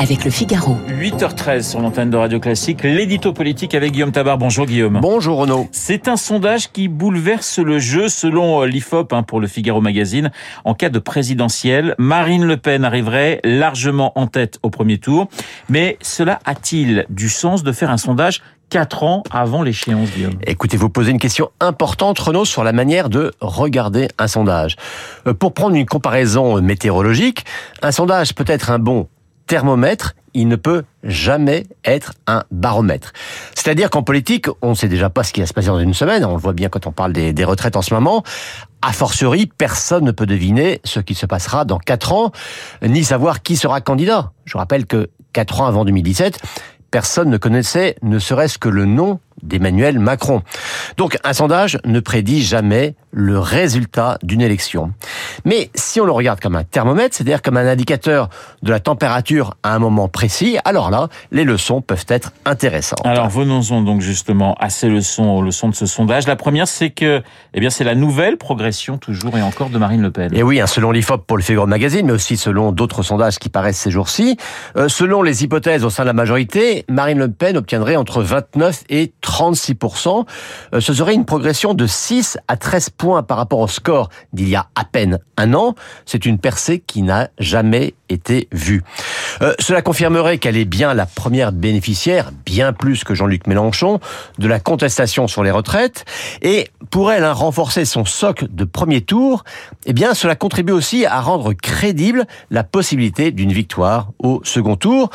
avec le Figaro. 8h13 sur l'antenne de Radio Classique, l'édito politique avec Guillaume Tabar. Bonjour Guillaume. Bonjour Renaud. C'est un sondage qui bouleverse le jeu selon l'IFOP hein, pour le Figaro Magazine. En cas de présidentielle, Marine Le Pen arriverait largement en tête au premier tour. Mais cela a-t-il du sens de faire un sondage quatre ans avant l'échéance, Guillaume? Écoutez, vous posez une question importante, Renaud, sur la manière de regarder un sondage. Euh, pour prendre une comparaison météorologique, un sondage peut être un bon thermomètre, il ne peut jamais être un baromètre. C'est-à-dire qu'en politique, on ne sait déjà pas ce qui va se passer dans une semaine, on le voit bien quand on parle des, retraites en ce moment. A fortiori, personne ne peut deviner ce qui se passera dans quatre ans, ni savoir qui sera candidat. Je rappelle que quatre ans avant 2017, personne ne connaissait ne serait-ce que le nom d'Emmanuel Macron. Donc un sondage ne prédit jamais le résultat d'une élection. Mais si on le regarde comme un thermomètre, c'est-à-dire comme un indicateur de la température à un moment précis, alors là, les leçons peuvent être intéressantes. Alors venons-en donc justement à ces leçons, aux leçons de ce sondage. La première, c'est que, eh bien, c'est la nouvelle progression toujours et encore de Marine Le Pen. Et oui, hein, selon l'IFOP pour le Figaro Magazine, mais aussi selon d'autres sondages qui paraissent ces jours-ci, euh, selon les hypothèses au sein de la majorité, Marine Le Pen obtiendrait entre 29 et 36%. Euh, ce serait une progression de 6 à 13 points par rapport au score d'il y a à peine un an. C'est une percée qui n'a jamais été vue. Euh, cela confirmerait qu'elle est bien la première bénéficiaire, bien plus que Jean-Luc Mélenchon, de la contestation sur les retraites. Et pour elle, hein, renforcer son socle de premier tour, eh bien, cela contribue aussi à rendre crédible la possibilité d'une victoire au second tour.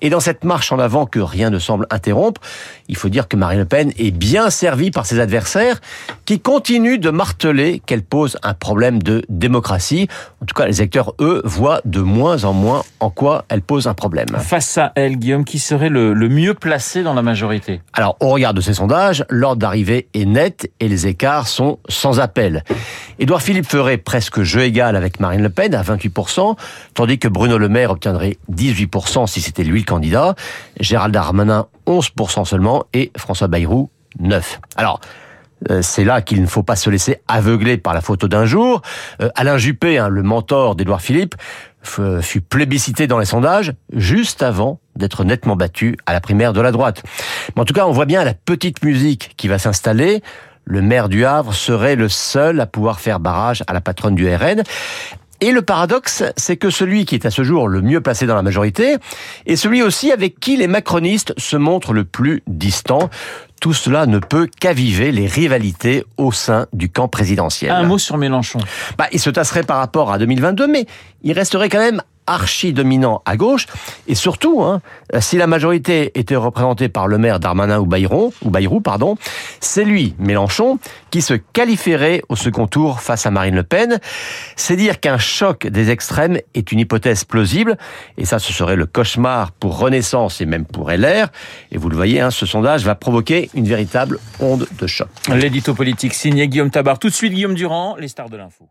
Et dans cette marche en avant que rien ne semble interrompre, il faut dire que Marine Le Pen est bien servie par ses adversaires qui continuent de marteler qu'elle pose un problème de démocratie. En tout cas, les électeurs, eux, voient de moins en moins en quoi elle pose un problème. Face à elle, Guillaume, qui serait le, le mieux placé dans la majorité Alors, au regard de ces sondages, l'ordre d'arrivée est net et les écarts sont sans appel. Édouard Philippe ferait presque jeu égal avec Marine Le Pen à 28%, tandis que Bruno Le Maire obtiendrait 18% si c'était lui le candidat, Gérald Darmanin 11% seulement et François Bayrou 9. Alors, euh, c'est là qu'il ne faut pas se laisser aveugler par la photo d'un jour. Euh, Alain Juppé, hein, le mentor d'Édouard Philippe, fut plébiscité dans les sondages juste avant d'être nettement battu à la primaire de la droite. Mais en tout cas, on voit bien la petite musique qui va s'installer. Le maire du Havre serait le seul à pouvoir faire barrage à la patronne du RN. Et le paradoxe, c'est que celui qui est à ce jour le mieux placé dans la majorité est celui aussi avec qui les macronistes se montrent le plus distants. Tout cela ne peut qu'aviver les rivalités au sein du camp présidentiel. Un mot sur Mélenchon. Bah, il se tasserait par rapport à 2022, mais il resterait quand même archi dominant à gauche. Et surtout, hein, si la majorité était représentée par le maire Darmanin ou Bayrou, ou Bayrou pardon, c'est lui, Mélenchon, qui se qualifierait au second tour face à Marine Le Pen. C'est dire qu'un choc des extrêmes est une hypothèse plausible. Et ça, ce serait le cauchemar pour Renaissance et même pour LR. Et vous le voyez, hein, ce sondage va provoquer une véritable onde de choc. L'édito politique signé Guillaume Tabar. Tout de suite, Guillaume Durand, les stars de l'info.